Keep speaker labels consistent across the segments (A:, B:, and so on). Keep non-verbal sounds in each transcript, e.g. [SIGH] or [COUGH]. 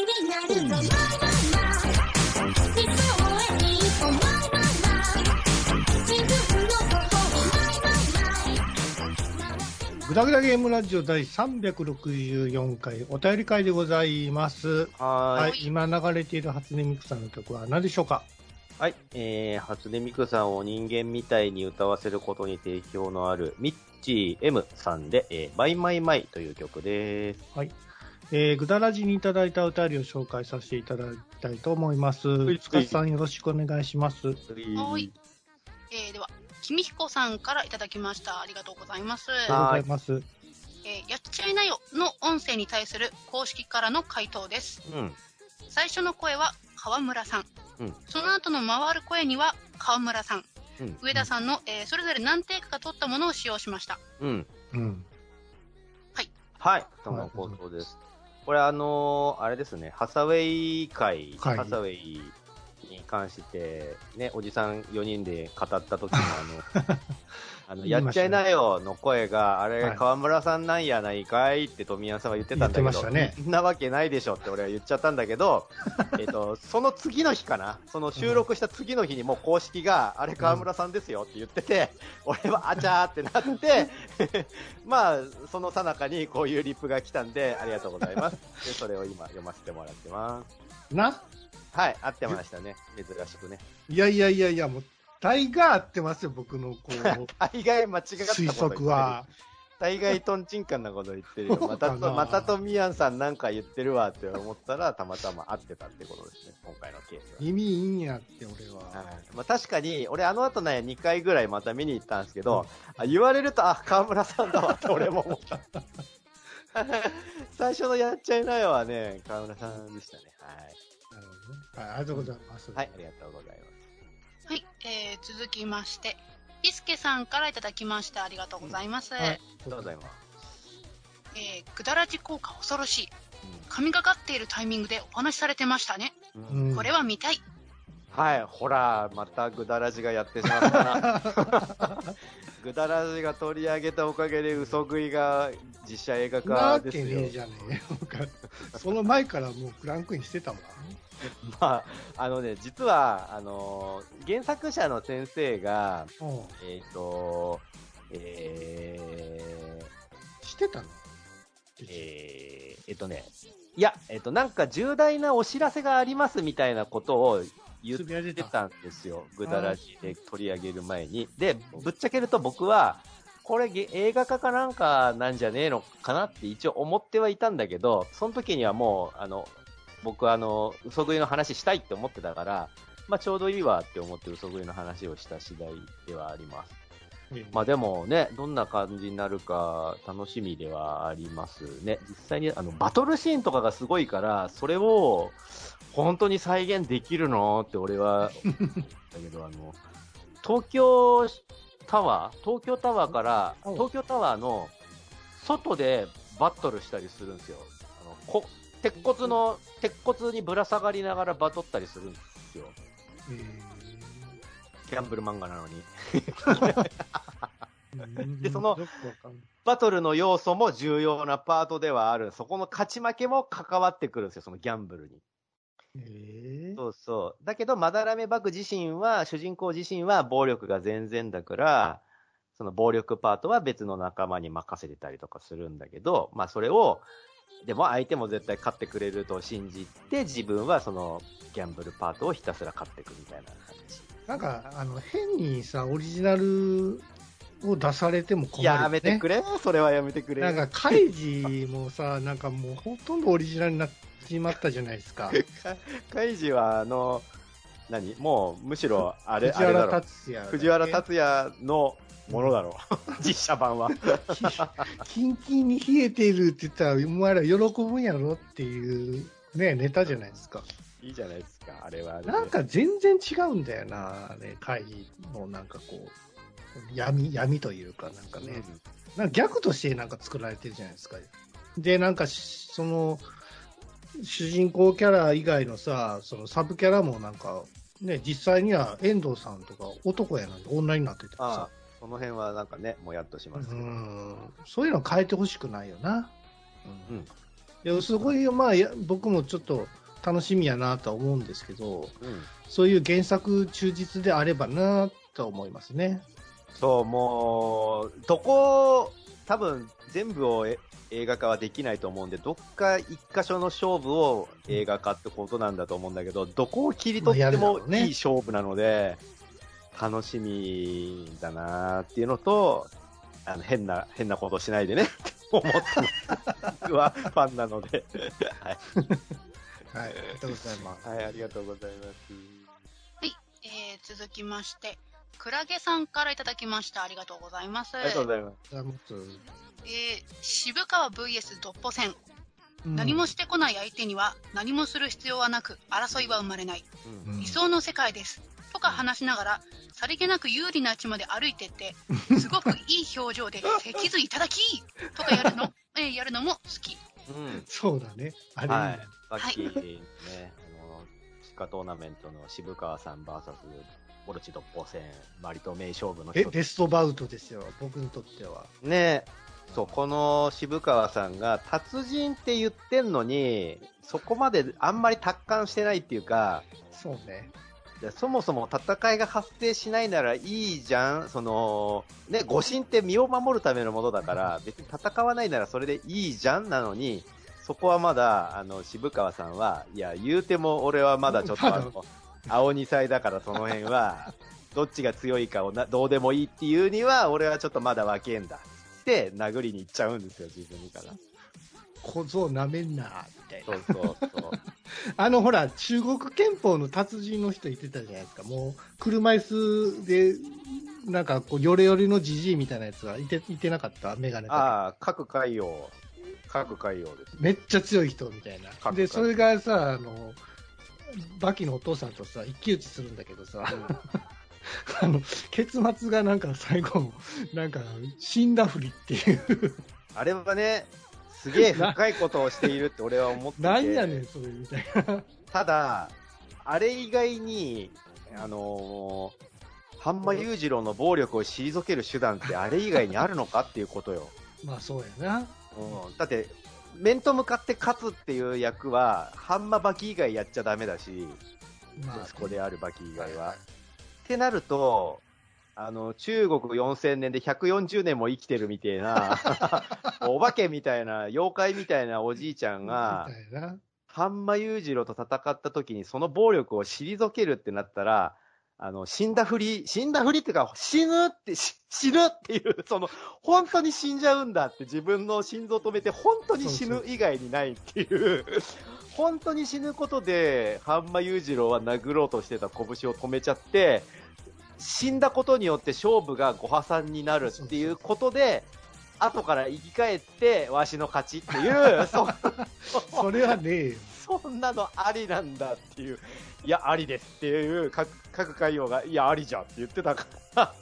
A: になるぞ、マイマイマイ。理想へ一歩、マイマイマイ。自分の心にマイマイマイ。回って
B: ぐだぐだゲームラジオ第364回お便り会でございます。
C: はーい。
B: はい、今流れている初音ミクさんの曲は何でしょうか？
C: はい。えー、初音ミクさんを人間みたいに歌わせることに定評のある、ミッチー M さんで、えー、マイマイマイという曲です。
B: はい。えー、ぐだらじにいただいたお便りを紹介させていただきたいと思います。
C: い
B: つかさんよろしくお願いします。
D: はい。えー、では、きみひこさんからいただきました。ありがとうございます。
B: ありがとうございます。
D: えーやっちゃいなよの音声に対する公式からの回答です。
C: うん。
D: 最初の声は川村さん。
C: うん
D: その後の回る声には川村さん。
C: うん。
D: 上田さんの、えーそれぞれ何テイクか取ったものを使用しました。
C: うん。
B: うん。
C: はい。とのことです。これあのーあれですね、ハサウェイ会、
B: はい。
C: ハサウェイに関して、ね、おじさん4人で語った時のあの、[LAUGHS] あの、やっちゃいなよの声が、あれ、
B: はい
C: 河村さんなんやないかいって富山さんは言ってたんだけど、
B: ね
C: そんなわけないでしょって俺は言っちゃったんだけど、[LAUGHS] えっと、その次の日かな、その収録した次の日にもう公式が、あれ河村さんですよって言ってて、俺はあちゃーってなって、[LAUGHS] まあ、その最中にこういうリップが来たんで、ありがとうございます。で、それを今読ませてもらってます。
B: な？
C: はい、合ってましたね。珍しくね。
B: いやいやいやいや、もう、大が合ってますよ、僕のこう、[LAUGHS]
C: 大概間違った
B: 推
C: る
B: 測は。
C: 大概トンチンカンなこと言ってるよ。またと、またとみやんさんなんか言ってるわって思ったら、たまたま合ってたってことですね。今回のケースは。
B: 耳いいんやって、俺は。
C: はいまあ、確かに、俺あの後ね、2回ぐらいまた見に行ったんですけど、あ言われると、あ、河村さんだわって俺も思った。[LAUGHS] 最初のやっちゃいなよはね、河村さんでしたね。
B: なるほどね。はい、ありがとうございます。
C: はい。はい、ありがとうございます。
D: はい。えー、続きまして、ピスケさんからいただきました。ありがとうございます。
B: はい
C: ありがとうございます。
D: えー、ぐだらじ効果恐ろしい。神がかっているタイミングでお話しされてましたね。
C: うん
B: うん
D: これは見たい。
C: はい、ほら、またぐだらじがやってしまったな。[LAUGHS] ぐだらじが取り上げたおかげで嘘食いが実写映画
B: なわ
C: 化ですよ
B: けねえ。じゃねえよ。[LAUGHS] その前からもうクランクインしてたわ。[LAUGHS]
C: まあ、あのね、実は、あのー原作者の先生が、
B: うん
C: えっ、と、え
B: してたの？
C: ー、えー、えっとね、いや、えっ、と、なんか重大なお知らせがありますみたいなことを言ってて
B: た
C: たんですよ。ぐだらじで取り上げる前に。で、ぶっちゃけると僕は、これげ映画化かなんかなんじゃねえのかなって一応思ってはいたんだけど、その時にはもう、あの、僕はあの、嘘食いの話したいって思ってたから、まあちょうどいいわって思って嘘食いの話をした次第ではあります。まあでもね、どんな感じになるか楽しみではありますね。実際にあのバトルシーンとかがすごいから、それを本当に再現できるのって俺は、だけどあの、東京タワー東京タワーから、
B: うん
C: 東京タワーの外でバトルしたりするんですよ。あのこ鉄骨の、鉄骨にぶら下がりながらバトったりするんですよ。
B: え
C: ギャンブル漫画なのに。
B: ー
C: でそのバトルの要素も重要なパートではある。そこの勝ち負けも関わってくるんですよ、そのギャンブルに。
B: えー
C: そうそう。だけど、マダラメバク自身は、主人公自身は暴力が全然だから、その暴力パートは別の仲間に任せてたりとかするんだけど、まあそれを、でも相手も絶対勝ってくれると信じて、自分はそのギャンブルパートをひたすら勝っていくみたいな感じ。
B: なんか、あの、変にさ、オリジナルを出されても困るよ、ね。
C: やめてくれ、それはやめてくれ。
B: なんか、カイジもさ、なんかもうほとんどオリジナルになってしまったじゃないですか。
C: カイジは、あの、何？もう、むしろ、あれ、
B: 藤原也。
C: 藤原達也のものだろう。[LAUGHS] 実写版は。
B: キンキンに冷えているって言ったら、お前ら喜ぶんやろっていう、ね、ネタじゃないですか。
C: いいじゃないですか、あれはあれで。
B: なんか全然違うんだよな、ね、会議のなんかこう、闇、闇というか、なんか
C: うん、
B: ね、なんか逆としてなんか作られてるじゃないですか。で、なんかし、その、主人公キャラ以外のさ、そのサブキャラもなんか、ね、実際には遠藤さんとか男やなんて女になってて
C: ああ
B: さ、
C: その辺はなんかね、もやっとします
B: う
C: けど。
B: ん、そういうの変えてほしくないよな。
C: うん
B: いやすごい、まあ、僕もちょっと楽しみやなとは思うんですけど、
C: うん。
B: そういう原作忠実であればなと思いますね。
C: そう、もう、どこ、多分全部をえ映画化はできないと思うんで、どっか一箇所の勝負を映画化ってことなんだと思うんだけど、どこを切り取ってもいい勝負なので、楽しみだなっていうのと、あの変な、変なことしないでねって [LAUGHS] 思った僕はファンなので。[LAUGHS] はい。
B: はい、ありがとうございます。
C: はい、ありがとうございます。
D: えー、続きまして、クラゲさんからいただきました。ありがとうございます。
C: ありがとうございます。
D: えー、渋川 VS ドッポ戦。
B: うん
D: 何もしてこない相手には何もする必要はなく争いは生まれない。
C: うん
B: うん
D: 理想の世界です。とか話しながら、さりげなく有利な位置まで歩いてって、[LAUGHS] すごくいい表情で、脊髄いただきとかやるの、[LAUGHS] えーやるのも好き。
C: うん。
B: そうだね。あれ、
C: はい。さっきね、あの、スカトーナメントの渋川さん VS オルチドッポ戦、割と名勝負の
B: えベストバウトですよ、僕にとっては。
C: ねそう、この渋川さんが達人って言ってんのに、そこまであんまり達観してないっていうか、
B: そうね。
C: でそもそも戦いが発生しないならいいじゃん、その、ね、誤信って身を守るためのものだから、別に戦わないならそれでいいじゃんなのに、そこはまだ、あの、渋川さんは、いや、言うても俺はまだちょっとあの、青二歳だからその辺は、[LAUGHS] どっちが強いかをなどうでもいいっていうには、俺はちょっとまだ若えんだ。って殴りに行っちゃうんですよ、自分から。
B: 小僧なめんな、みたいな。
C: そうそうそう。
B: あの、ほら、中国憲法の達人の人言ってたじゃないですか。もう、車椅子で、なんか、こう、ヨレヨレのじじいみたいなやつがいて、いてなかった？メガネか。
C: ああ、各海洋、各海洋です。
B: めっちゃ強い人みたいな。で、それがさ、あの、バキのお父さんとさ、一騎打ちするんだけどさ、[LAUGHS] あの、結末がなんか最後、なんか、死んだふりっていう、
C: あれはね、すげえ深いことをしているって俺は思ってて。
B: なんやねん、それ、みたいな。
C: ただ、あれ以外に、あのー、半間裕次郎の暴力を退ける手段ってあれ以外にあるのかっていうことよ。[LAUGHS]
B: まあ、そうやな。
C: うん、だって、面と向かって勝つっていう役は、ハンマバキ以外やっちゃダメだし、
B: まあ、
C: 息子であるバキ以外は。ってなると、あの、中国4000年で140年も生きてるみたいな、[LAUGHS] お化けみたいな、妖怪みたいなおじいちゃんが。ハンマ裕次郎と戦った時にその暴力を退けるってなったら、あの、死んだふり、死んだふりっていうか、死ぬって、し死ぬっていう、その、本当に死んじゃうんだって自分の心臓止めて、本当に死ぬ以外にないっていう、本当に死ぬことで、ハンマ裕次郎は殴ろうとしてた拳を止めちゃって、死んだことによって勝負がご破産になるっていうことで、後から生き返って、わしの勝ちっていう、[LAUGHS] そ
B: それはね。
C: そんなのありなんだっていう、いや、ありですっていう、各各海洋が、いや、ありじゃんって言ってたから。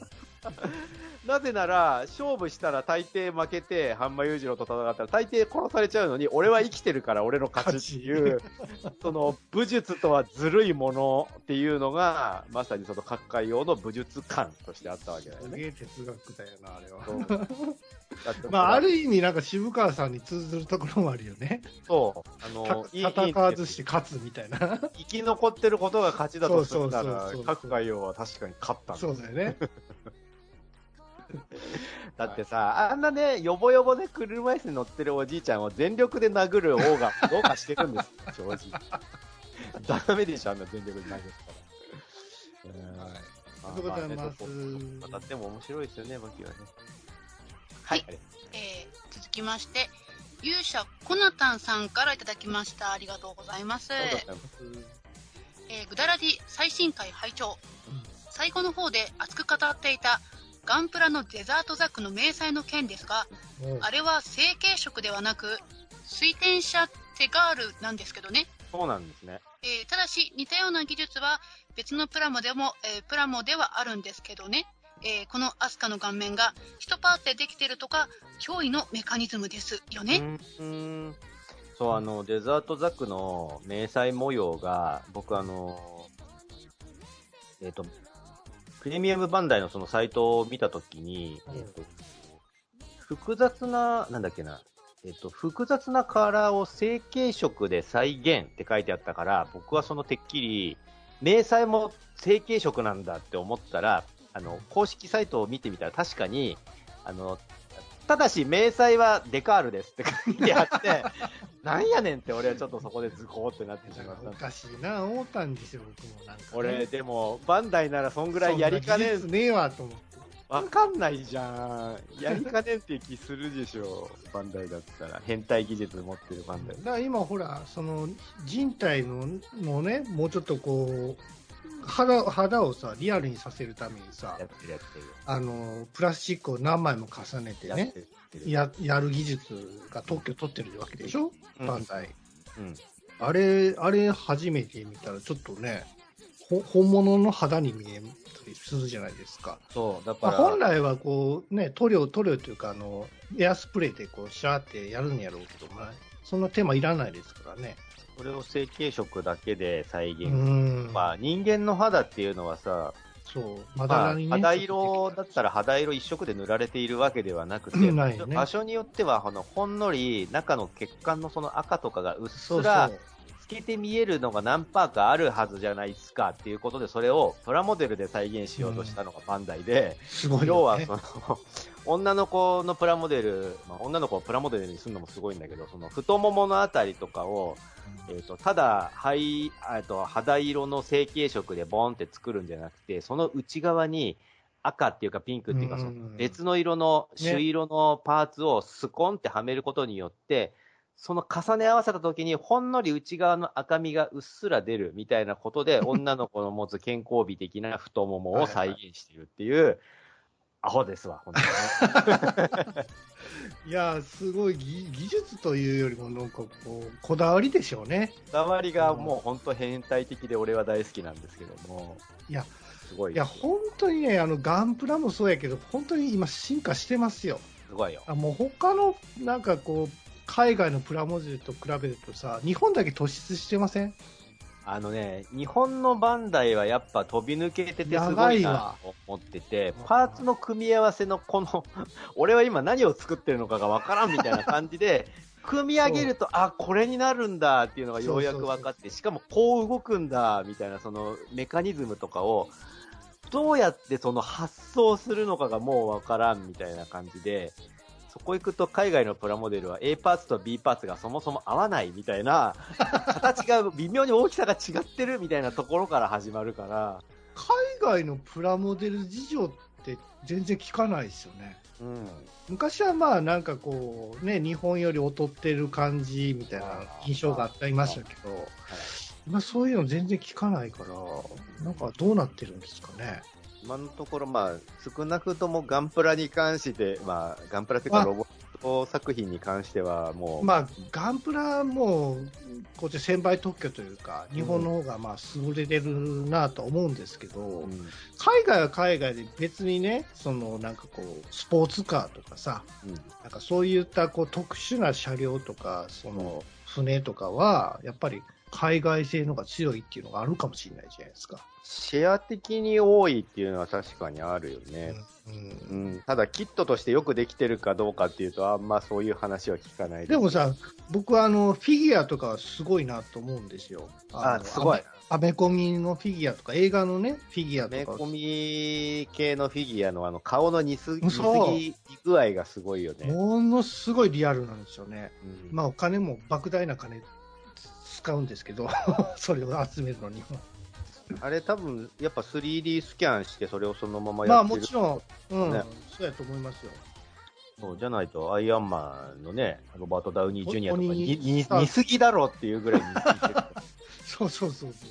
C: なぜなら、勝負したら大抵負けて、ハンマ裕次郎と戦ったら大抵殺されちゃうのに、俺は生きてるから俺の勝ちっていう、[LAUGHS] その武術とはずるいものっていうのが、まさにその各海洋の武術観としてあったわけだよね。
B: すげえ哲学だよな、あれは。[LAUGHS] まあ、ある意味、なんか渋川さんに通ずるところもあるよね。
C: そう、あ
B: た
C: の、
B: 戦わずして勝つみたいな。
C: 生き残ってることが勝ちだとするなら各海洋は確かに勝ったんだ
B: そうだよね。[LAUGHS]
C: だってさ、あんなね、ヨボヨボで車椅子に乗ってるおじいちゃんを全力で殴る王がどうかしてるんですよ、[LAUGHS] 正直。ダメでしょ、あんな全力で殴ったら。
B: はい
C: ま
B: ありがとうございます
C: あねどこ語っても面白いですよね、バキはね。
D: はい
C: あれ
D: えー続きまして、勇者コナタンさんからいただきました。ありがとうございます。えー、グダラジ最新回拝聴最後の方で熱く語っていたガンプラのデザートザックの明細の件ですが
B: もう
D: あれは成型色ではなく水転写テガールなんですけどね、
C: そうなんですね。
D: えーただし似たような技術は別のプラモでも、えープラモではあるんですけどね、えーこのアスカの顔面が1パーツでできてるとか驚異のメカニズムですよね、
C: うーん。そう、あの、デザートザクの迷彩模様が、僕あの、えっ、と、プレミアムバンダイのそのサイトを見たときに、
B: うん。
C: えっと複雑な、なんだっけな、えっと、複雑なカラーを成型色で再現って書いてあったから、僕はそのてっきり、明細も成型色なんだって思ったら、あの、公式サイトを見てみたら確かに、あの、ただし、明細はデカールですって書いてあって、[LAUGHS] なんやねんって俺はちょっとそこでズコーってなってしまった
B: お。かしいな、思ったんですよ、僕もなんかね、
C: 俺、でも、バンダイならそんぐらいやりかねん
B: そんな技術ねえわと思って。
C: わかんないじゃん。やりかねんって気するでしょ。バンダイだったら。変態技術持ってるバンダイ
B: だ。から今ほら、その人体ののね、もうちょっとこう、肌肌をさ、リアルにさせるためにさ。あの、プラスチックを何枚も重ねてね
C: やって、る。や
B: ややる技術が特許取ってるわけでしょ、
C: うん
B: バンダイ。
C: うん。
B: あれ、あれ初めて見たらちょっとね、ほ本物の肌に見えたりするじゃないですか。
C: そう、だ
B: まあ、
C: から、
B: 本来はこう、ね、塗料、塗料というか、あの、エアスプレーでこう、シャーってやるんやろうけど、まあ、そんな手間いらないですからね。
C: これを成型色だけで再
B: う
C: 現。
B: ん。
C: まあ、人間の肌っていうのはさ、
B: そう、まだ
C: まあ。肌色だったら肌色一色で塗られているわけではなくて、
B: ね
C: 場所によっては、あの、ほんのり中の血管のその赤とかがうっすら。透けて見えるのが何パーかあるはずじゃないですかっていうことで、それをプラモデルで再現しようとしたのがバンダイで、
B: すごいよ、ね。
C: 要はその、女の子のプラモデル、まあ、女の子をプラモデルにするのもすごいんだけど、その太もものあたりとかを、えっ、と、ただ、灰、えっと、肌色の成型色でボーンって作るんじゃなくて、その内側に赤っていうかピンクっていうか、
B: うん。
C: その別の色の、
B: ね。
C: 朱色のパーツをスコンってはめることによって、その重ね合わせた時にほんのり内側の赤みがうっすら出るみたいなことで、女の子の持つ健康美的な太ももを再現しているっていう、アホですわ、本当にね。[LAUGHS]
B: いや、すごい技技術というよりも、なんかこう、こだわりでしょうね。
C: こだわりがもう本当変態的で俺は大好きなんですけども、
B: いや、
C: すごい。
B: いや、本当にね、あの、ガンプラもそうやけど、本当に今進化してますよ。
C: すごいよ。
B: あもう他の、なんかこう、海外のプラモデルと比べるとさ、日本だけ突出してません？
C: あのね、日本のバンダイはやっぱ飛び抜けててす
B: や
C: ごいなと思ってて、パーツの組み合わせのこの、[LAUGHS] 俺は今何を作ってるのかがわからんみたいな感じで、[LAUGHS] 組み上げると、あ、これになるんだっていうのがようやく分かって、しかもこう動くんだみたいなそのメカニズムとかを、どうやってその発想するのかがもうわからんみたいな感じで、そこ行くと海外のプラモデルは A パーツと B パーツがそもそも合わないみたいな、形が微妙に大きさが違ってるみたいなところから始まるから、
B: 海外のプラモデル事情って全然聞かないですよね。
C: うん。
B: 昔はまあなんかこうね、日本より劣ってる感じみたいな印象があったりましたけど、今そういうの全然聞かないから、なんかどうなってるんですかね。
C: 今のところ、まあ、少なくともガンプラに関して、まあ、ガンプラというか
B: あ。
C: ロボット作品に関しては、もう、
B: まあ、ガンプラも、こっち先輩特許というか、日本の方がまあ優れてるなと思うんですけど、
C: うん。
B: 海外は海外で別にね、そのなんかこう、スポーツカーとかさ、
C: うん。
B: なんかそういったこう特殊な車両とか、その船とかは、やっぱり海外製のが強いっていうのがあるかもしれないじゃないですか。
C: シェア的に多いっていうのは確かにあるよね。
B: うん
C: うん、ただ、キットとしてよくできてるかどうかっていうと、あんまそういう話は聞かない
B: でもさ、僕はあのフィギュアとかはすごいなと思うんですよ。の
C: あすごい。
B: アメコミのフィギュアとか、映画のね、フィギュア
C: アメ
B: とか
C: コ。ミ系のフィギュアのあの顔の似すぎ具合がすごいよね。
B: ものすごいリアルなんですよね。
C: うん
B: まあお金も莫大な金使うんですけど、[LAUGHS] それを集めるのには。
C: あれ多分、やっぱ 3D スキャンしてそれをそのまま
B: まあ
C: やってる。
B: もちろん、うん、
C: ね
B: そうやと思いますよ。
C: そうじゃないと、アイアンマンのね、ロバート・ダウニー・ジュニアとか
B: お
C: に
B: 鬼
C: に
B: あ
C: 似すぎだろっていうぐらい似すぎてる。[LAUGHS]
B: そうそうそうそう。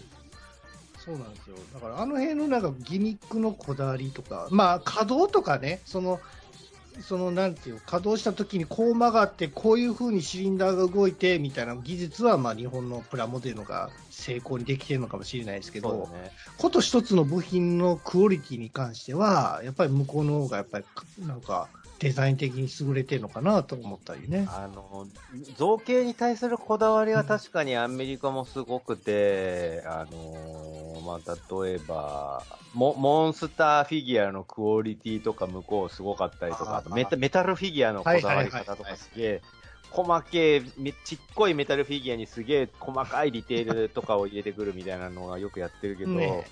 B: そうなんですよ。だからあの辺のなんかギミックのこだわりとか、まあ稼働とかね、その、そのなんていう、稼働した時にこう曲がって、こういう風にシリンダーが動いてみたいな技術は、まあ日本のプラモデルのが成功にできてるのかもしれないですけど。こと一つの部品のクオリティに関しては、やっぱり向こうの方がやっぱりなんかデザイン的に優れてるのかなと思ったりね。
C: あの、造形に対するこだわりは確かにアメリカもすごくて、あの、まあ、例えば、モモンスターフィギュアのクオリティとか向こうすごかったりとか、
B: あ
C: とメタメタルフィギュアのこだわり方とかすげえ細けい、めちっこいメタルフィギュアにすげえ細かいディテールとかを入れてくるみたいなのはよくやってるけど、
B: ね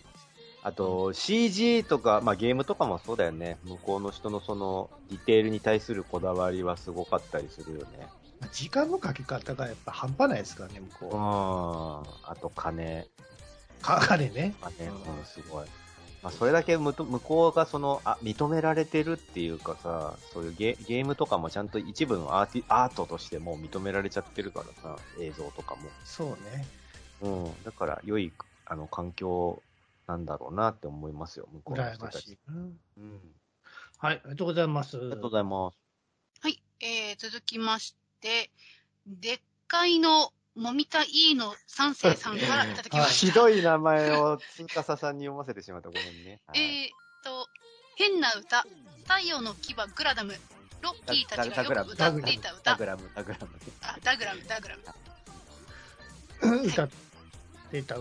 C: あと CG とか、まあゲームとかもそうだよね。向こうの人のそのディテールに対するこだわりはすごかったりするよね。
B: 時間のかけ方がやっぱ半端ないですからね、向
C: うん。
B: こ
C: あと金。
B: う。かかれね。
C: 金、
B: うん
C: うん、すごい。まあ、それだけむと向こうがそのあ認められてるっていうかさ、そういうゲゲームとかもちゃんと一部のアーティアートとしてもう認められちゃってるからさ、映像とか
B: そうね。
C: も。うん。だから良いあの環境なんだろうなって思いますよ、向こうの
B: 羨
C: 人たち。
B: ましいな。
C: うん。
B: はい、ありがとうございます。
C: ありがとうございます。
D: はい、えー、続きまして、でっかいのもみたいいの三世さんからいただきました。
C: ひどい名前をつかささんに読ませてしまった。ごめんね。はい
D: えーと、変な歌、太陽の牙グラダム、ロッキーたちがよく歌っていた歌、
C: ダグラム、ダグラム。
D: あ、ダグラム、ダグラム。
B: 歌ってた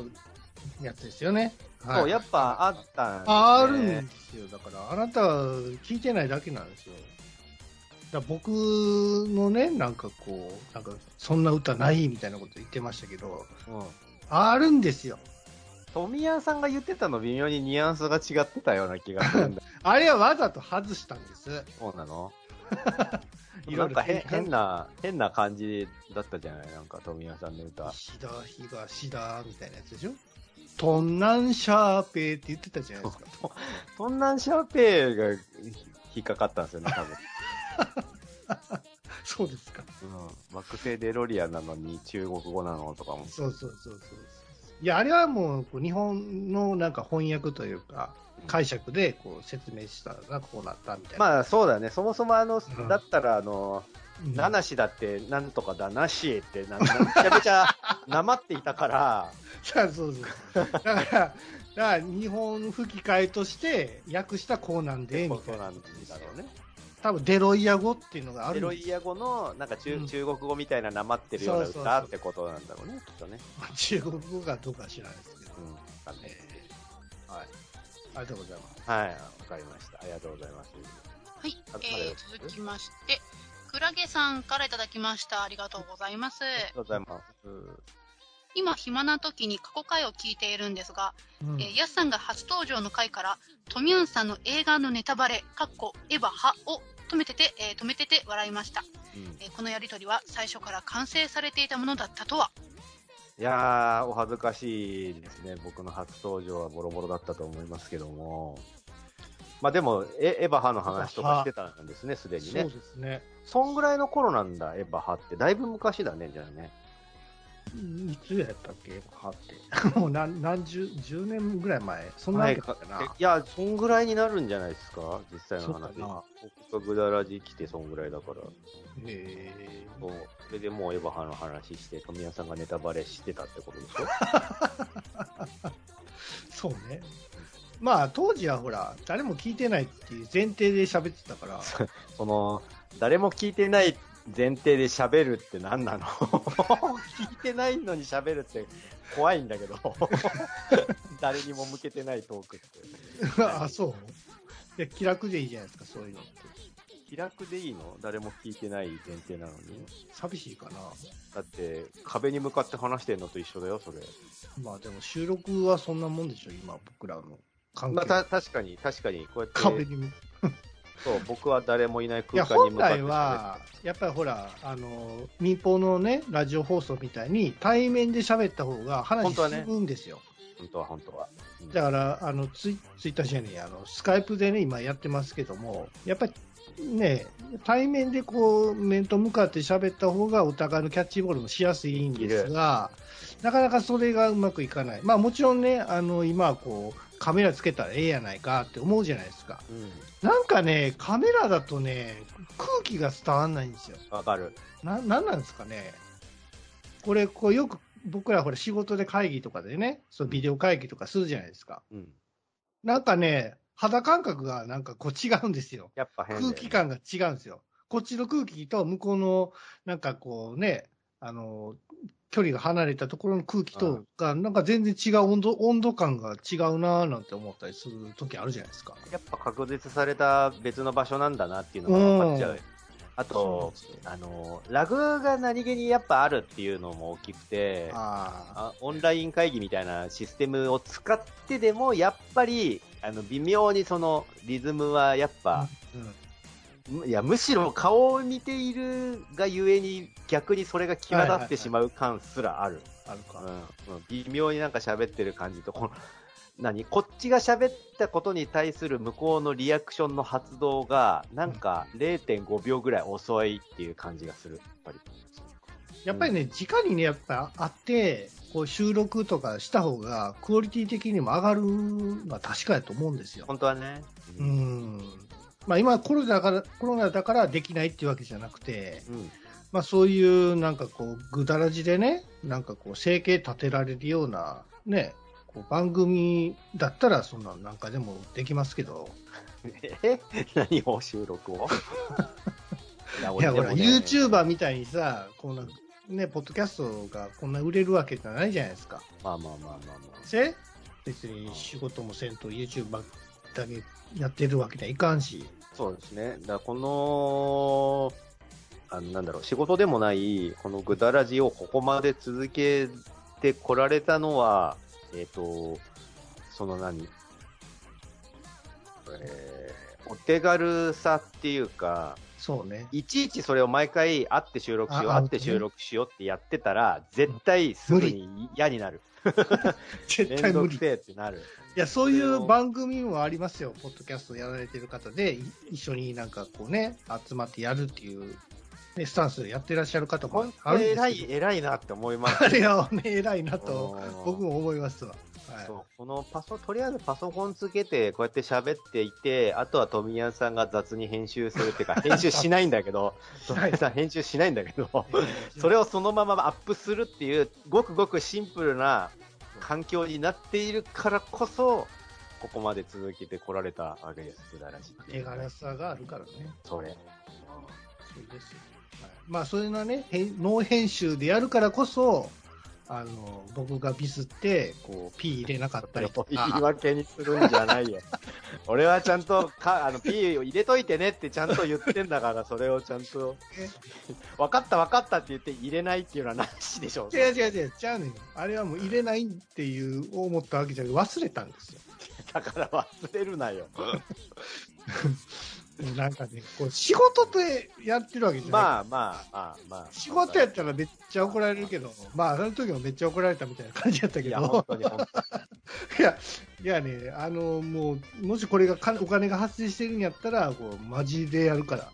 B: やつですよね。はい
C: そう、やっぱあったんですね
B: あるんですよ。だから、あなたは聞いてないだけなんですよ。だ僕のね、なんかこう、なんか、そんな歌ないみたいなこと言ってましたけど、
C: うん。
B: あるんですよ。
C: 富谷さんが言ってたの微妙にニュアンスが違ってたような気がするんだ。[LAUGHS]
B: あれはわざと外したんです。
C: そうなの？
B: いろろ
C: ないんか変変な、変な感じだったじゃない？なんか富谷さんの歌。
B: 石田、東田みたいなやつでしょ？トンナンシャーペーって言ってたじゃないですか。
C: トンナンシャーペーが引っかかったんですよね、多分。[LAUGHS]
B: そうですか。
C: うん。惑星デロリアンなのに中国語なのとかも。
B: そうそうそうそう。いや、あれはもう、こう日本のなんか翻訳というか、解釈でこう説明したらこうなったみたいな。
C: まあそうだね。そもそもあの、
B: うん
C: だったらあの、
B: うん
C: ナナシだってなんとかだなしってめちゃめちゃ [LAUGHS] なまっていたから、
B: そうそうそう。だから、だから日本吹き替えとして訳したこうなんで、みたいな。
C: ことなんだろうね。
B: 多分デロイヤ語っていうのがあ
C: デ
B: るんです
C: ロイヤ語のなんか中,、
B: うん
C: 中国語みたいななまってるような歌ってことなんだろうね、きっとね。
B: 中国語かどうか知らないですけど。
C: うん。わかんない
B: えーはい。ありがとうございます。
C: はい、わかりました。ありがとうございます。
D: はい
C: あ、
D: えー続きまして、クラゲさんからいただきました。ありがとうございます。
C: ありがとうございます。
D: 今、暇な時に過去回を聞いているんですが、
B: うん
D: えーヤスさんが初登場の回から、トミュンさんの映画のネタバレ、かっこエヴァ派を止めてて、えー止めてて笑いました、
C: うん
D: えーこのやりとりは最初から完成されていたものだったとは？
C: いやー、お恥ずかしいですね。僕の初登場はボロボロだったと思いますけども。まあでも、エエヴァ派の話とかしてたんですね、すでにね
B: そう。ですね。
C: そんぐらいの頃なんだ、エヴァ派って。だいぶ昔だね、じゃあね。
B: いつやったっけはって。[LAUGHS] もう何何十、十年ぐらい前。そんなわけだったか
C: え
B: な。
C: いや、そんぐらいになるんじゃないですか実際の話。
B: な
C: 僕がグダラジ来てそんぐらいだから。
B: え
C: そうそれでもうエヴァ派の話して、富谷さんがネタバレしてたってことでしょ？
B: ー [LAUGHS] そうね。まあ、当時はほら、誰も聞いてないっていう前提で喋ってたから、[LAUGHS]
C: その、誰も聞いてない前提で喋るって何なの？[LAUGHS] 聞いてないのに喋るって怖いんだけど。[LAUGHS] 誰にも向けてないトークって。
B: あ、そういや気楽でいいじゃないですか、そういうのって。
C: 気楽でいいの？誰も聞いてない前提なのに。
B: 寂しいかな。
C: だって、壁に向かって話してんのと一緒だよ、それ。
B: まあでも収録はそんなもんでしょ、今、僕らの関係。
C: まあ、た確かに、確かに、こうやって、
B: 壁に向
C: そう、僕は誰もいない空間に向かって
B: 本来は、やっぱりほら、あの、民放のね、ラジオ放送みたいに、対面で喋った方が話進むんですよ。
C: 本当は、本当は。うん
B: だから、あの、ツイツイッターじゃねあの、スカイプでね、今やってますけども、やっぱり、ね、対面でこう、面と向かって喋った方が、お互いのキャッチボールもしやすいんですが、なかなかそれがうまくいかない。まあもちろんね、あの、今はこう、カメラつけたらええやないかって思うじゃないですか。
C: うん。
B: なんかね、カメラだとね、空気が伝わんないんですよ。
C: わかる。
B: な、なんなんですかね。これ、こうよく僕らほら仕事で会議とかでね、そうビデオ会議とかするじゃないですか。
C: うん。
B: なんかね、肌感覚がなんかこう違うんですよ。
C: やっぱね
B: 空気感が違うんですよ。こっちの空気と向こうのなんかこうね、あの、距離が離れたところの空気とが、なんか全然違う温度、温度感が違うなぁなんて思ったりする時あるじゃないですか。
C: やっぱ確立された別の場所なんだなっていうのが分かっちゃう。あと
B: そうそう、
C: あの、ラグが何気にやっぱあるっていうのも大きくて、
B: あ
C: あオンライン会議みたいなシステムを使ってでも、やっぱり、あの、微妙にその、リズムはやっ
B: あ
C: ぱ、。
B: うん
C: むいや、むしろ顔を見ているがゆえに、逆にそれが際立ってしまう感すらある。
B: あるか。
C: うんうん微妙になんか喋ってる感じと、この、何？こっちが喋ったことに対する向こうのリアクションの発動が、なんか0.5秒ぐらい遅いっていう感じがする。やっぱり。
B: やっぱりね、直にね、やっぱ会って、こう収録とかした方が、クオリティ的にも上がるのは確かやと思うんですよ。
C: 本当はね。
B: う。ん。まあ今コロナだから、コロナだからできないっていうわけじゃなくて、
C: うん。
B: まあそういうなんかこう、ぐだらじでね、なんかこう、生計立てられるような、ね、こう番組だったらそんなんなんかでもできますけど、
C: え？[LAUGHS] 何を収録を？[LAUGHS] いや
B: いや、ほら、YouTuber みたいにさ、こんな、ね、ポッドキャストがこんな売れるわけじゃないじゃないですか。
C: まあまあまあまあまあ。
B: せ？別に仕事もせんと YouTube だけやってるわけにはいかんし。
C: そうですね。だからこの、あ、なんだろう、仕事でもない、このぐだらじをここまで続けてこられたのは、えっ、と、その何？えーお手軽さっていうか、
B: そうね。
C: いちいちそれを毎回会って収録しよう、
B: あ
C: 会って収録しようってやってたら、絶対すぐに嫌になる。[LAUGHS]
B: 絶
C: め
B: 対無理。
C: ってなる。
B: や、そういう番組もありますよ。ポッドキャストやられてる方で、い一緒になんかこうね、集まってやるっていう、ね、スタンスでやってらっしゃる方も
C: 本
B: あるんですけど
C: い、偉いなって思います。
B: あれはね、偉いなと
C: うん
B: 僕も思いますわ。はい
C: そうこのパソ、とりあえずパソコンつけて、こうやって喋っていて、あとは富谷さんが雑に編集するっていうか、[LAUGHS] 編集しないんだけど、富谷さん編集しないんだけど、[LAUGHS] それをそのままアップするっていう、ごくごくシンプルな環境になっているからこそ、ここまで続けてこられたわけです、すららしい
B: 手
C: うのは
B: 軽さがあるからね。
C: それ。
B: そうですよ。はい、まあ、そういうのはね、ノー編集でやるからこそ、あの、僕がビスって、こう、P 入れなかったりと
C: 言い
B: か、
C: 訳にするんじゃないよ。[LAUGHS] 俺はちゃんとか、あの、P を入れといてねってちゃんと言ってんだから、それをちゃんと、分かった分かったって言って入れないっていうのはなしでしょ。
B: 違う違う違う、ちゃうねん。あれはもう入れないっていう、思ったわけじゃなくて、忘れたんですよ。[LAUGHS]
C: だから忘れるなよ。[LAUGHS]
B: なんかね、こう、仕事でやってるわけじゃない。
C: まあまあまあまあ。
B: 仕事やったらめっちゃ怒られるけど、まあ、あの時もめっちゃ怒られたみたいな感じやったけ
C: いや、本
B: ど、
C: 当に本当に。[LAUGHS]
B: いや、いやね、あの、もう、もしこれがかお金が発生してるんやったら、こう、マジでやるから。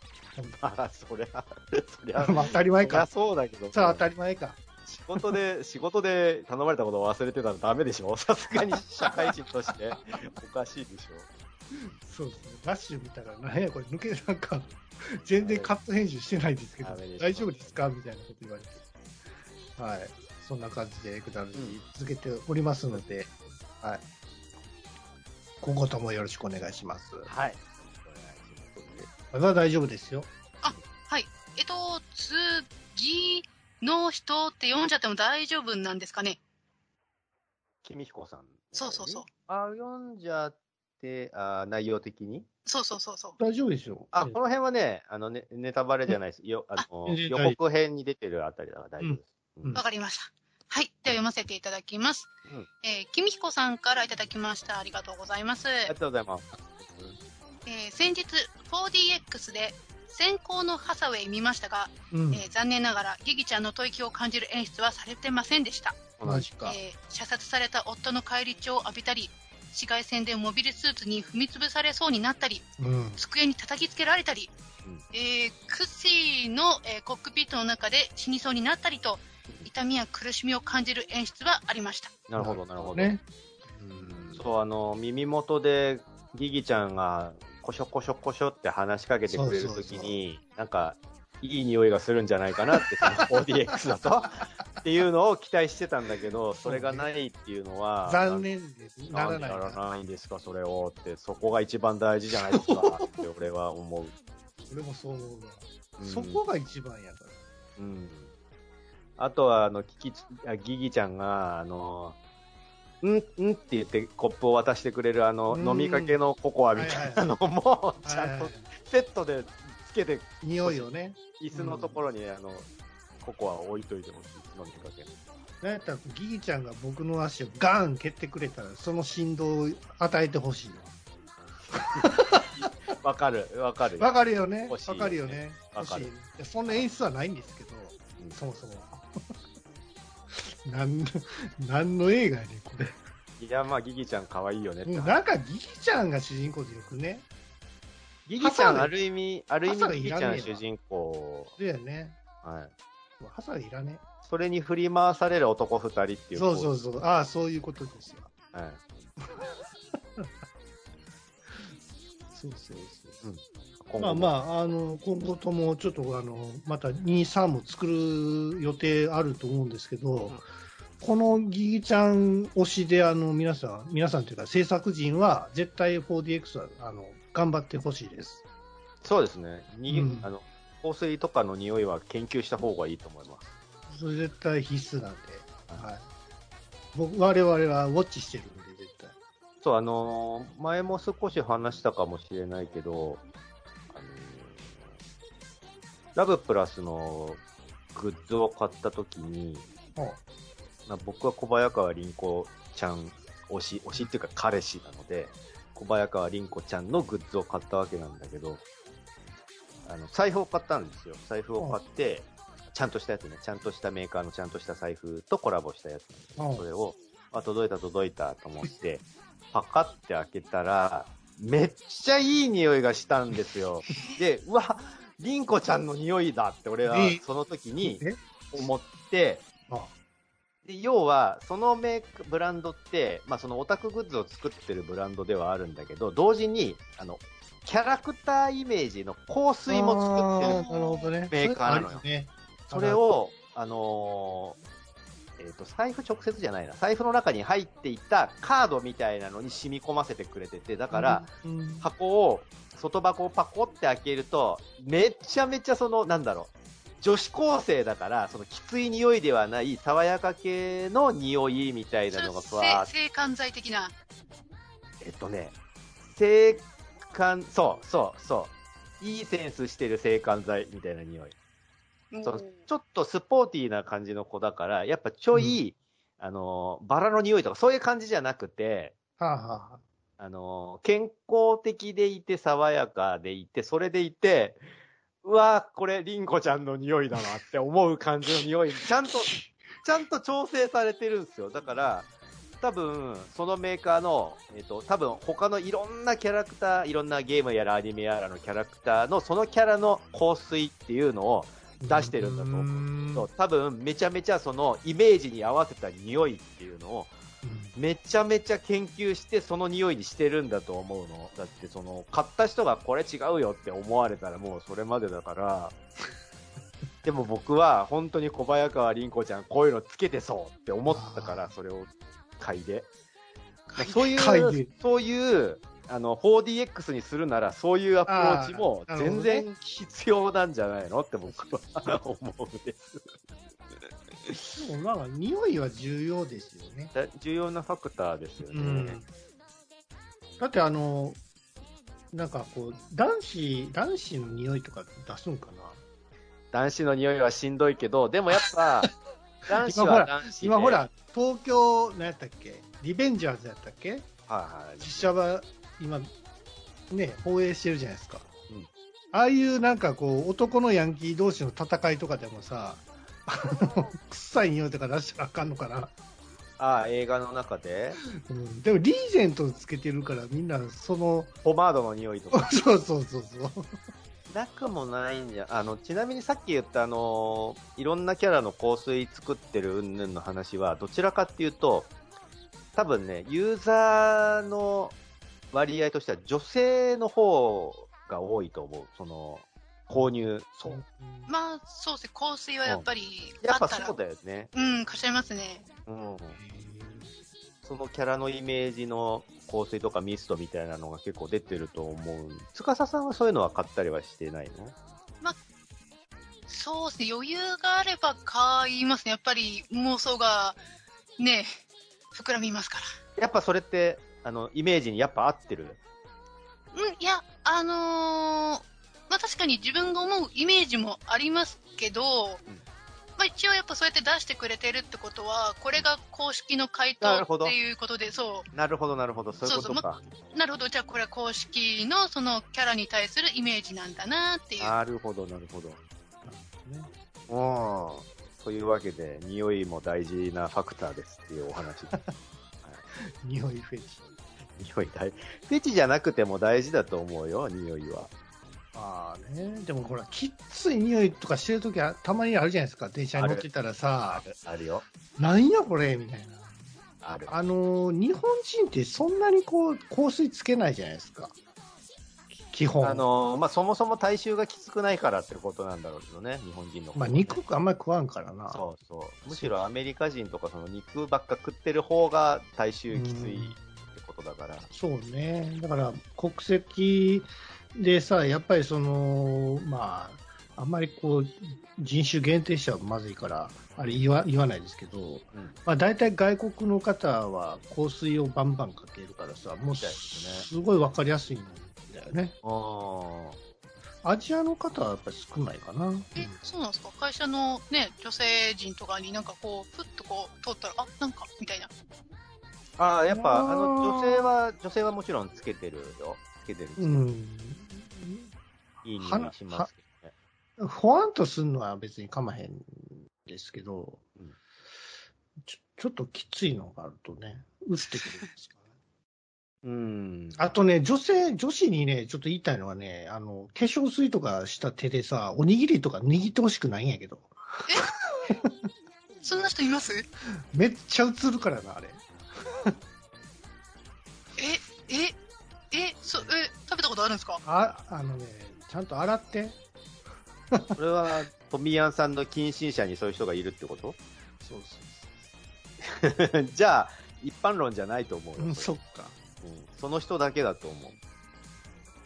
C: まあ、そりゃ、そりゃ、
B: まあ、当たり前か。
C: そうだけど。
B: さあ、当たり前か。
C: 仕事で、仕事で頼まれたことを忘れてたらダメでしょさすがに社会人としておかしいでしょ
B: そうですね。ラッシュ見たら、なんやこれ、抜け、なんか、全然カット編集してないですけど大丈夫ですかみたいなこと言われて。はい。そんな感じで、エクダルに続けておりますので、はい。今後ともよろしくお願いします。
C: はい。
B: まだ大丈夫ですよ。
D: はい。えっと、次の人って読んじゃっても大丈夫なんですかね？
C: 君彦さん。
D: そうそうそう。
C: あ、読んじゃって、あ内容的に？
D: そうそうそうそう。
B: 大丈夫ですよ。
C: あ、この辺はね、あのね、ネタバレじゃないです。よ、あの、予告編に出てるあたりだから大丈夫です。
B: うん
D: わかりました。はい。では読ませていただきます。
C: うん
D: えー、きみひこさんからいただきました。ありがとうございます。
C: ありがとうございます。
D: えー先日 4DX で先行のハサウェイ見ましたが、
B: うん
D: え。ー残念ながらギギちゃんの吐息を感じる演出はされてませんでした。
B: マジか。
D: えー射殺された夫の返り血を浴びたり、紫外線でモビルスーツに踏み潰されそうになったり、
B: うん。
D: 机に叩きつけられたり、
C: うん
D: えークッシーの、えーコックピットの中で死にそうになったりと、痛みや苦しみを感じる演出はありました。
C: なるほど、なるほど。
B: ね。
C: そう、あの、耳元でギギちゃんが、コショコショコショって話しかけてくれるときに、なんか、いい匂いがするんじゃないかなって、その 4DX だと、[LAUGHS] っていうのを期待してたんだけど、それがないっていうのは、
B: 残念です。ならないから。
C: らないんですか、それをって、そこが一番大事じゃないですかって俺は思う。
B: 俺もそう思うわ。
C: うん
B: そこが一番やから。
C: うん。あとは、あの、キキギギちゃんが、あの、んんって言ってコップを渡してくれるあの、
B: うん
C: 飲みかけのココアみたいなのも、ちゃんとセットでつけて、
B: 匂いをね。
C: 椅子のところに、あの、ココアを置いといてほしい。いつの間にかける。
B: なんやったら、ギギちゃんが僕の足をガーン蹴ってくれたら、その振動を与えてほしい [LAUGHS]
C: わかる、わかる。
B: わ。わかるよね。
C: 欲しい
B: わかるよね。
C: わかる
B: 欲しいいやそんな演出はないんですけど、
C: うん
B: そもそも。[LAUGHS] なんの、なんの映画やねん、これ。
C: いや、まあ、ギギちゃん可愛いよねって話。
B: なんかギギちゃんが主人公でよくね。
C: ギギちゃん、ある意味、ある意味ギギちゃん主人公。
B: だよね。
C: はい。
B: ハサウェイいらね。
C: それに振り回される男二人っていう。
B: そうそうそう。ああ、そういうことですよ。
C: う。はい。[LAUGHS]
B: そうそうそう。
C: 今後も
B: まあまあ、あの、今後ともちょっとあの、また2、3も作る予定あると思うんですけど、
C: ん
B: このギギちゃん推しで、あの、皆さん、皆さんというか制作陣は、絶対 4DX は、あの、頑張ってほしいです。
C: そうですね。に、
B: うん
C: あの、香水とかの匂いは研究した方がいいと思います。
B: それ絶対必須なんで、はい。僕、我々はウォッチしてるんで、絶対。
C: そう、あのー前も少し話したかもしれないけど、あのーラブプラスのグッズを買ったときに、
B: あ
C: まあ、僕は小早川凛子ちゃん推し、推しっていうか彼氏なので、小早川凛子ちゃんのグッズを買ったわけなんだけど、あの、財布を買ったんですよ。財布を買って、ちゃんとしたやつね、ちゃんとしたメーカーのちゃんとした財布とコラボしたやつ。それを、あ、届いた届いたと思って、[LAUGHS] パカって開けたら、めっちゃいい匂いがしたんですよ。で、うわ、凛子ちゃんの匂いだって俺は
B: え
C: その時に
B: え？
C: 思って、要は、そのメーカーブランドって、まあ、そのオタクグッズを作ってるブランドではあるんだけど、同時に、あの、キャラクターイメージの香水も作ってる。メーカーなのよ
B: ね。
C: それを、あのーえっ、と、財布直接じゃないな。財布の中に入っていたカードみたいなのに染み込ませてくれてて、だから、、
B: うん
C: 箱を、外箱をパコって開けると、めちゃめちゃその、なんだろう、女子高生だから、そのきつい匂いではない、爽やか系の匂いみたいなのがふわ
D: 性感剤的な？
C: えっとね、性感、そうそうそう、いいセンスしてる性感剤みたいな匂い。そうちょっとスポーティーな感じの子だから、やっぱちょい、あの、バラの匂いとかそういう感じじゃなくて、
B: はあ、はあ、
C: あ。の、健康的でいて爽やかでいて、それでいて、うわこれ、リンコちゃんの匂いだなって思う感じの匂い、[LAUGHS] ちゃんと、ちゃんと調整されてるんですよ。だから、多分、そのメーカーの、えっ、と、多分、他のいろんなキャラクター、いろんなゲームやらアニメやらのキャラクターの、そのキャラの香水っていうのを出してるんだと思う。そう多分、めちゃめちゃそのイメージに合わせた匂いっていうのを、めちゃめちゃ研究してその匂いにしてるんだと思うの。だってその、買った人がこれ違うよって思われたらもうそれまでだから、[LAUGHS] でも僕は本当に小早川凛子ちゃんこういうのつけてそうって思ったから、それを買いで。まあそうい
B: うで、
C: そういう、あの、4DX にするならそういうアプローチも全然必要なんじゃないのって僕は思うんです。
B: でもまあ、匂いは重要ですよね。
C: だ重要なファクターですよね。
B: うん。だってあの、なんかこう、男子、男子の匂いとか出すんかな？
C: 男子の匂いはしんどいけど、でもやっぱ、[LAUGHS] 男子
B: 今ほら
C: は男子で。
B: 今ほら、東京、何やったっけ？リベンジャーズやったっけ？
C: はいはい。
B: 実写は今、ね、放映してるじゃないですか。
C: うん
B: ああいうなんかこう、男のヤンキー同士の戦いとかでもさ、[LAUGHS] 臭い匂いとか出したらあかんのかな。
C: ああ、映画の中で、
B: うん、でもリーゼントつけてるからみんなその、
C: ポマードの匂いとか。[LAUGHS]
B: そうそうそうそう。
C: なくもないんじゃ、あの、ちなみにさっき言ったあの、いろんなキャラの香水作ってる云々の話は、どちらかっていうと、多分ね、ユーザーの割合としては女性の方が多いと思う。その、購入層。
D: まあ、そうですね。香水はやっぱり、
C: やっぱ
D: あったら
C: そうだよね。
D: うん、かしゃいますね。
C: うん。そのキャラのイメージの香水とかミストみたいなのが結構出てると思う。司さんはそういうのは買ったりはしてないの？
D: そうですね。余裕があれば買いますね。やっぱり妄想が、ね、膨らみますから。
C: やっぱそれって、あの、イメージにやっぱ合ってる？
D: うん、いや、あのーまあ確かに自分が思うイメージもありますけど、まあ一応やっぱそうやって出してくれてるってことは、これが公式の回答
C: なるほど
D: っていうことで、そ
C: なるほど、なるほど。そういうこと
D: そう
C: か。
D: う。なるほど。じゃあこれは公式のそのキャラに対するイメージなんだなっていう。
C: なるほど、なるほど。
B: ね
C: うん。というわけで、匂いも大事なファクターですっていうお話。[LAUGHS]
B: 匂いフェチ。
C: 匂い大、フェチじゃなくても大事だと思うよ、匂いは。
B: ああね、でもほら、きっつい匂いとかしてるときはたまにあるじゃないですか、電車に乗ってたらさ、
C: る、あるよ。
B: なんやこれみたいな。
C: ある。
B: あのー日本人ってそんなにこう、香水つけないじゃないですか。基本。
C: あのーまあ、そもそも体臭がきつくないからってことなんだろうけどね、日本人の、
B: まあ、肉あんまり食わんからな。
C: そうそう。むしろアメリカ人とかその肉ばっか食ってる方が体臭きついってことだから。
B: そうね。だから、国籍でさ、やっぱりその、まあ、あんまりこう、人種限定しちゃまずいから、あれ言わ言わないですけど、
C: うん。
B: まあ、大体外国の方は香水をバンバンかけるからさ、もう
C: すね
B: すごいわかりやすいんだよね。
C: あー
B: アジアの方はやっぱり少ないかな。
D: え、そうなんですか？会社のね、女性陣とかになんかこう、ふっとこう、通ったら、あ、なんか、みたいな。
C: あー、やっぱ、あの、女性は、女性はもちろんつけてるよ。つけてる。
B: うん。
C: いい匂いしますけどね。
B: ほわんとするのは別にかまへんですけど、
C: うん
B: ちょちょっときついのがあるとね、打ってくるんですからね。
C: うん。
B: あとね、女性、女子にね、ちょっと言いたいのはね、あの、化粧水とかした手でさ、おにぎりとか握ってほしくないんやけど、[LAUGHS]
D: そんな人います？
B: めっちゃ映るからな、あれ。
D: え、え、え、そ、え、食べたことあるんですか？
B: あ、あのね、ちゃんと洗って。[LAUGHS]
C: これは、トミヤンさんの近親者にそういう人がいるってこと？
B: そうそ [LAUGHS]
C: じゃあ、一般論じゃないと思うよ。
B: う。うん、
C: そ
B: っか。
C: うんその人だけだと思う。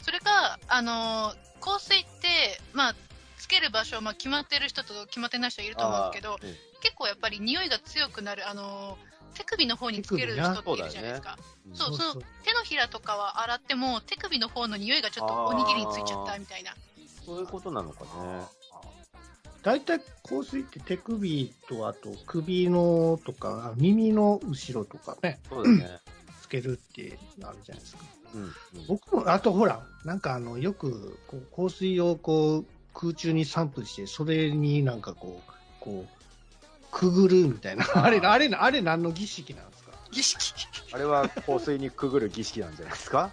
D: それか、あのー香水って、まあ、つける場所、まあ、決まってる人と決まってない人いると思うんですけど、
C: うん
D: 結構やっぱり匂いが強くなる、あのー手首の方につける人っているじゃないですか。
C: うん
D: そう
B: そうそう
D: 手のひらとかは洗っても、手首の方の匂いがちょっとおにぎりについちゃったみたいな。
C: そういうことなのかね。
B: 大体香水って手首とあと首のとか耳の後ろとかね、
C: そうだね。
B: つけるってあるじゃないですか。
C: うん。うん
B: 僕も、あとほら、なんかあの、よくこう香水をこう空中に散布して、それになんかこう、こう、くぐるみたいな。あれ、あれ、あれ何の儀式なんですか？
D: 儀式。
C: あれは香水にくぐる儀式なんじゃないですか？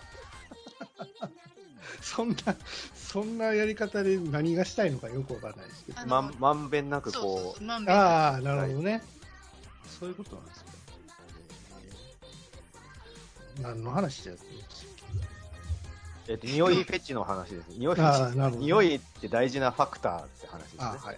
C: [LAUGHS]
B: そんな、そんなやり方で何がしたいのかよくわからないですけど。
C: まんまんべんなく
D: そう
C: こ
D: そうそう、まんべんな
B: ああ、なるほどね。そういうことなんですか？何の話だよ。
C: う、えっと、匂いフェチの話です。匂いフ
B: あ
C: ェチ。匂いって大事なファクターって話ですね。
B: はいはい。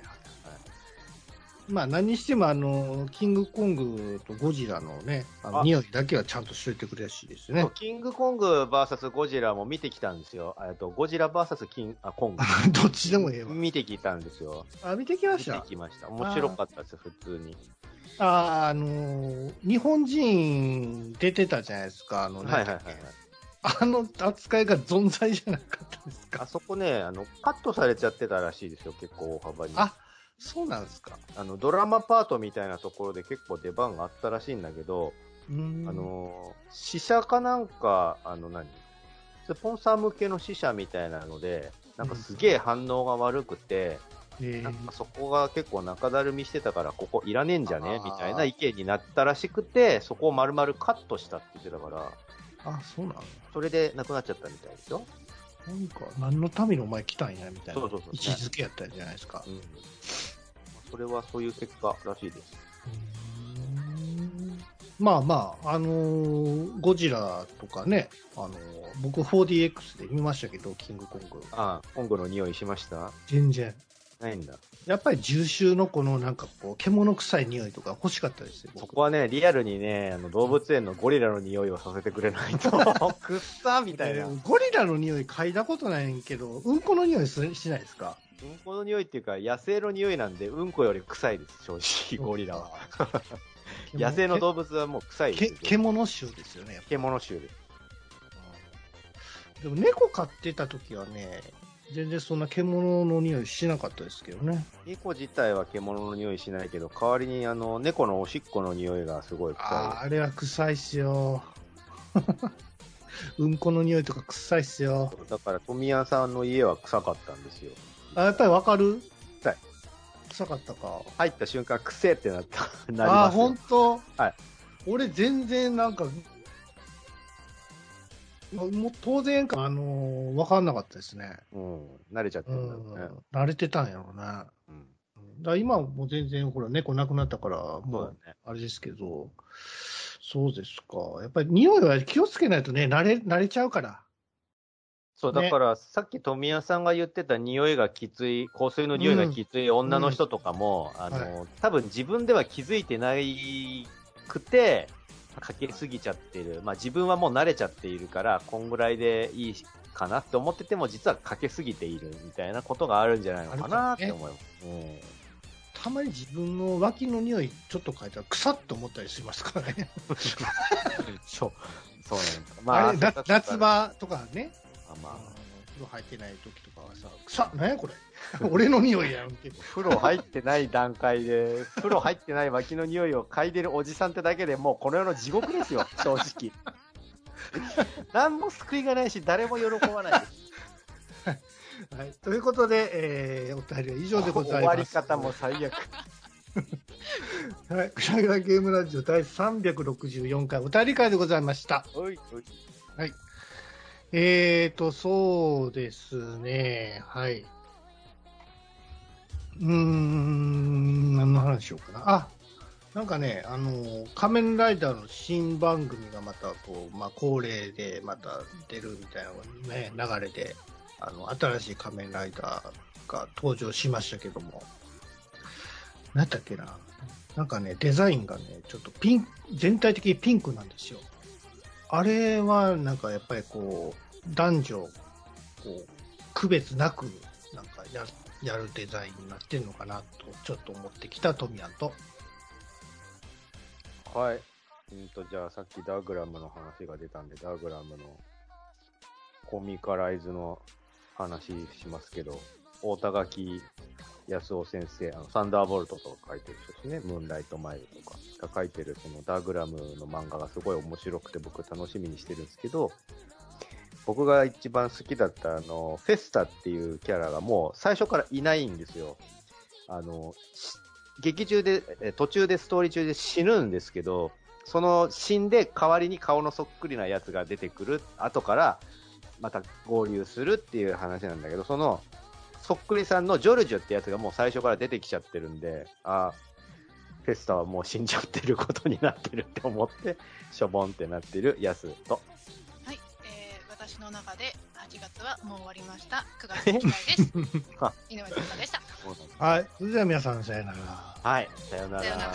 B: まあ何にしてもあの、キングコングとゴジラのね、あの
C: あ
B: 匂いだけはちゃんとしといてくれらしいですね。
C: キングコング VS ゴジラも見てきたんですよ。えっと、ゴジラ VS キンあコング。[LAUGHS]
B: どっちでもええわ。
C: 見てきたんですよ。
B: あ、見てきま
C: 見
B: してた。
C: きました。面白かったです、普通に。
B: あ、あのー日本人出てたじゃないですか。あの、
C: はいはいはいはい。
B: あの扱いが存在じゃなかったですか？
C: あそこね、あの、カットされちゃってたらしいですよ、結構大幅に。
B: あ、そうなんですか？
C: あの、ドラマパートみたいなところで結構出番があったらしいんだけど、あ、のー、試写かなんか、あの何？スポンサー向けの試写みたいなので、なんかすげえ反応が悪くて、
B: え
C: なんか
B: ー、
C: そこが結構中だるみしてたから、ここいらねえんじゃね？みたいな意見になったらしくて、そこを丸々カットしたって言ってたから、
B: あ、そうなの
C: それでなくなっちゃったみたいですよ。
B: なんか、何のためにお前来たんや、みたいな。
C: そうそうそう。
B: 位置づけやったんじゃないですか。
C: う。ん。それはそういう結果らしいです。
B: まあまあ、あのーゴジラとかね、あのー僕 4DX で見ましたけど、キングコング。
C: ああ、今後の匂いしました？
B: 全然。
C: ないんだ。
B: やっぱり重臭のこのなんかこう、獣臭い匂いとか欲しかったですよ。
C: そ
B: 僕
C: こはね、リアルにね、あの動物園のゴリラの匂いをさせてくれないと、[LAUGHS] くっさみたいな。
B: ゴリラの匂い嗅いだことないんけど、うんこの匂いすしないですか？
C: この匂いっていうか、野生の匂いなんで、うんこより臭いです、正直、ゴリラは。。野生の動物はもう臭い
B: け
C: ですよ。
B: 獣臭ですよね。
C: 獣臭です。
B: でも猫飼ってた時はね、全然そんな獣の匂いしなかったですけどね。
C: 猫自体は獣の匂いしないけど、代わりにあの猫のおしっこの匂いがすごい
B: あ
C: 臭
B: あ、あれは臭いっすよ。[LAUGHS] うんこの匂いとか臭いっすよ。
C: い。だから富谷さんの家は臭かったんですよ。
B: あ、やっぱりわかる？
C: 臭い。
B: 臭かったか？
C: 入った瞬間、くせえってなった。[LAUGHS] なり
B: ああ、
C: ますよ
B: 本当？
C: はい。
B: 俺全然なんか、もう当然か、あのー、わかんなかったですね。
C: うん。慣れちゃって
B: うん
C: るんだろうね。
B: 慣れてたんやろうね。
C: うん。
B: だ今はもう全然、ほら、猫なくなったから、もう。あれですけど、そうですか。やっぱり匂いは気をつけないとね、慣れ、慣れちゃうから。
C: そう、
B: ね
C: だから、さっき富谷さんが言ってた匂いがきつい、香水の匂いがきつい女の人とかも、あの、
B: は
C: 多分自分では気づいてないくて、かけすぎちゃってる。まあ自分はもう慣れちゃっているから、こんぐらいでいいかなって思ってても、実はかけすぎているみたいなことがあるんじゃないのかなって思います。
B: たまに自分の脇の匂いちょっと嗅いだら、臭っと思ったりしますからね。
C: うん。そう。そうなんです。かくから
B: 夏。場とかね、
C: あまあ
B: 風呂入ってない時とかはさ、臭っ、何やこれ。[LAUGHS] 俺の匂いやんけど。
C: 風呂入ってない段階で、風呂入ってない脇の匂いを嗅いでるおじさんってだけでもうこの世の地獄ですよ、[LAUGHS] 正直。何も救いがないし、誰も喜ばないです。[LAUGHS]
B: はい、ということで、えー、お便りは以上でございます。
C: 終わり方も最悪。
B: はい、くしゃがゲームラジオ第364回お便り会でございました。
C: おいおい
B: えーと、そうですね、はい。うーん、何の話しようかな。あ、なんかね、あの、仮面ライダーの新番組がまた、こう、まあ、恒例でまた出るみたいなね、流れで、あの、新しい仮面ライダーが登場しましたけども、何だっけな。なんかね、デザインがね、ちょっとピン、全体的にピンクなんですよ。あれは、なんかやっぱりこう、男女、こう、区別なく、なんかややるデザインになってるのかなと、ちょっと思ってきたトミヤンと。
C: はい。うんと、じゃあさっきダーグラムの話が出たんで、ダーグラムのコミカライズの話しますけど、大田垣康夫先生、あのサンダーボルトとか書いてる人ですね、ムーンライトマイルとか。が書いてるそのダグラムの漫画がすごい面白くて僕楽しみにしてるんですけど、僕が一番好きだったあの、フェスタっていうキャラがもう最初からいないんですよ。あの、劇中で、途中でストーリー中で死ぬんですけど、その死んで代わりに顔のそっくりなやつが出てくる、後からまた合流するっていう話なんだけど、そのそっくりさんのジョルジュってやつがもう最初から出てきちゃってるんで、あフェスタはもう死んじゃってることになってるって思って、しょぼんってなってるやすと。
D: はい、えー、私の中で8月はもう終わりました。9月いきたいです。
C: あ [LAUGHS]
D: 井上さんでした。
B: はい。それでは皆さん、さよなら。
C: はい、さよなら。
D: さよなら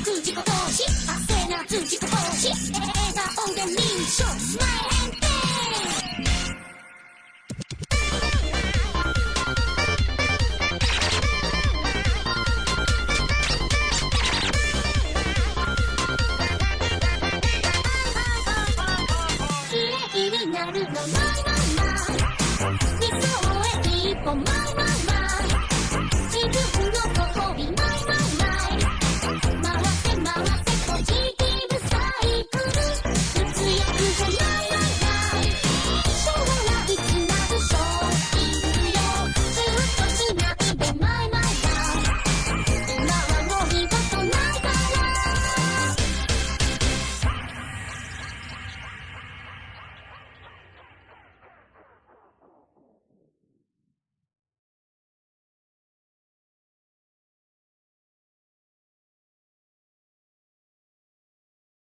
A: なく自己投資汗なく自己投資笑顔で認証スマイル。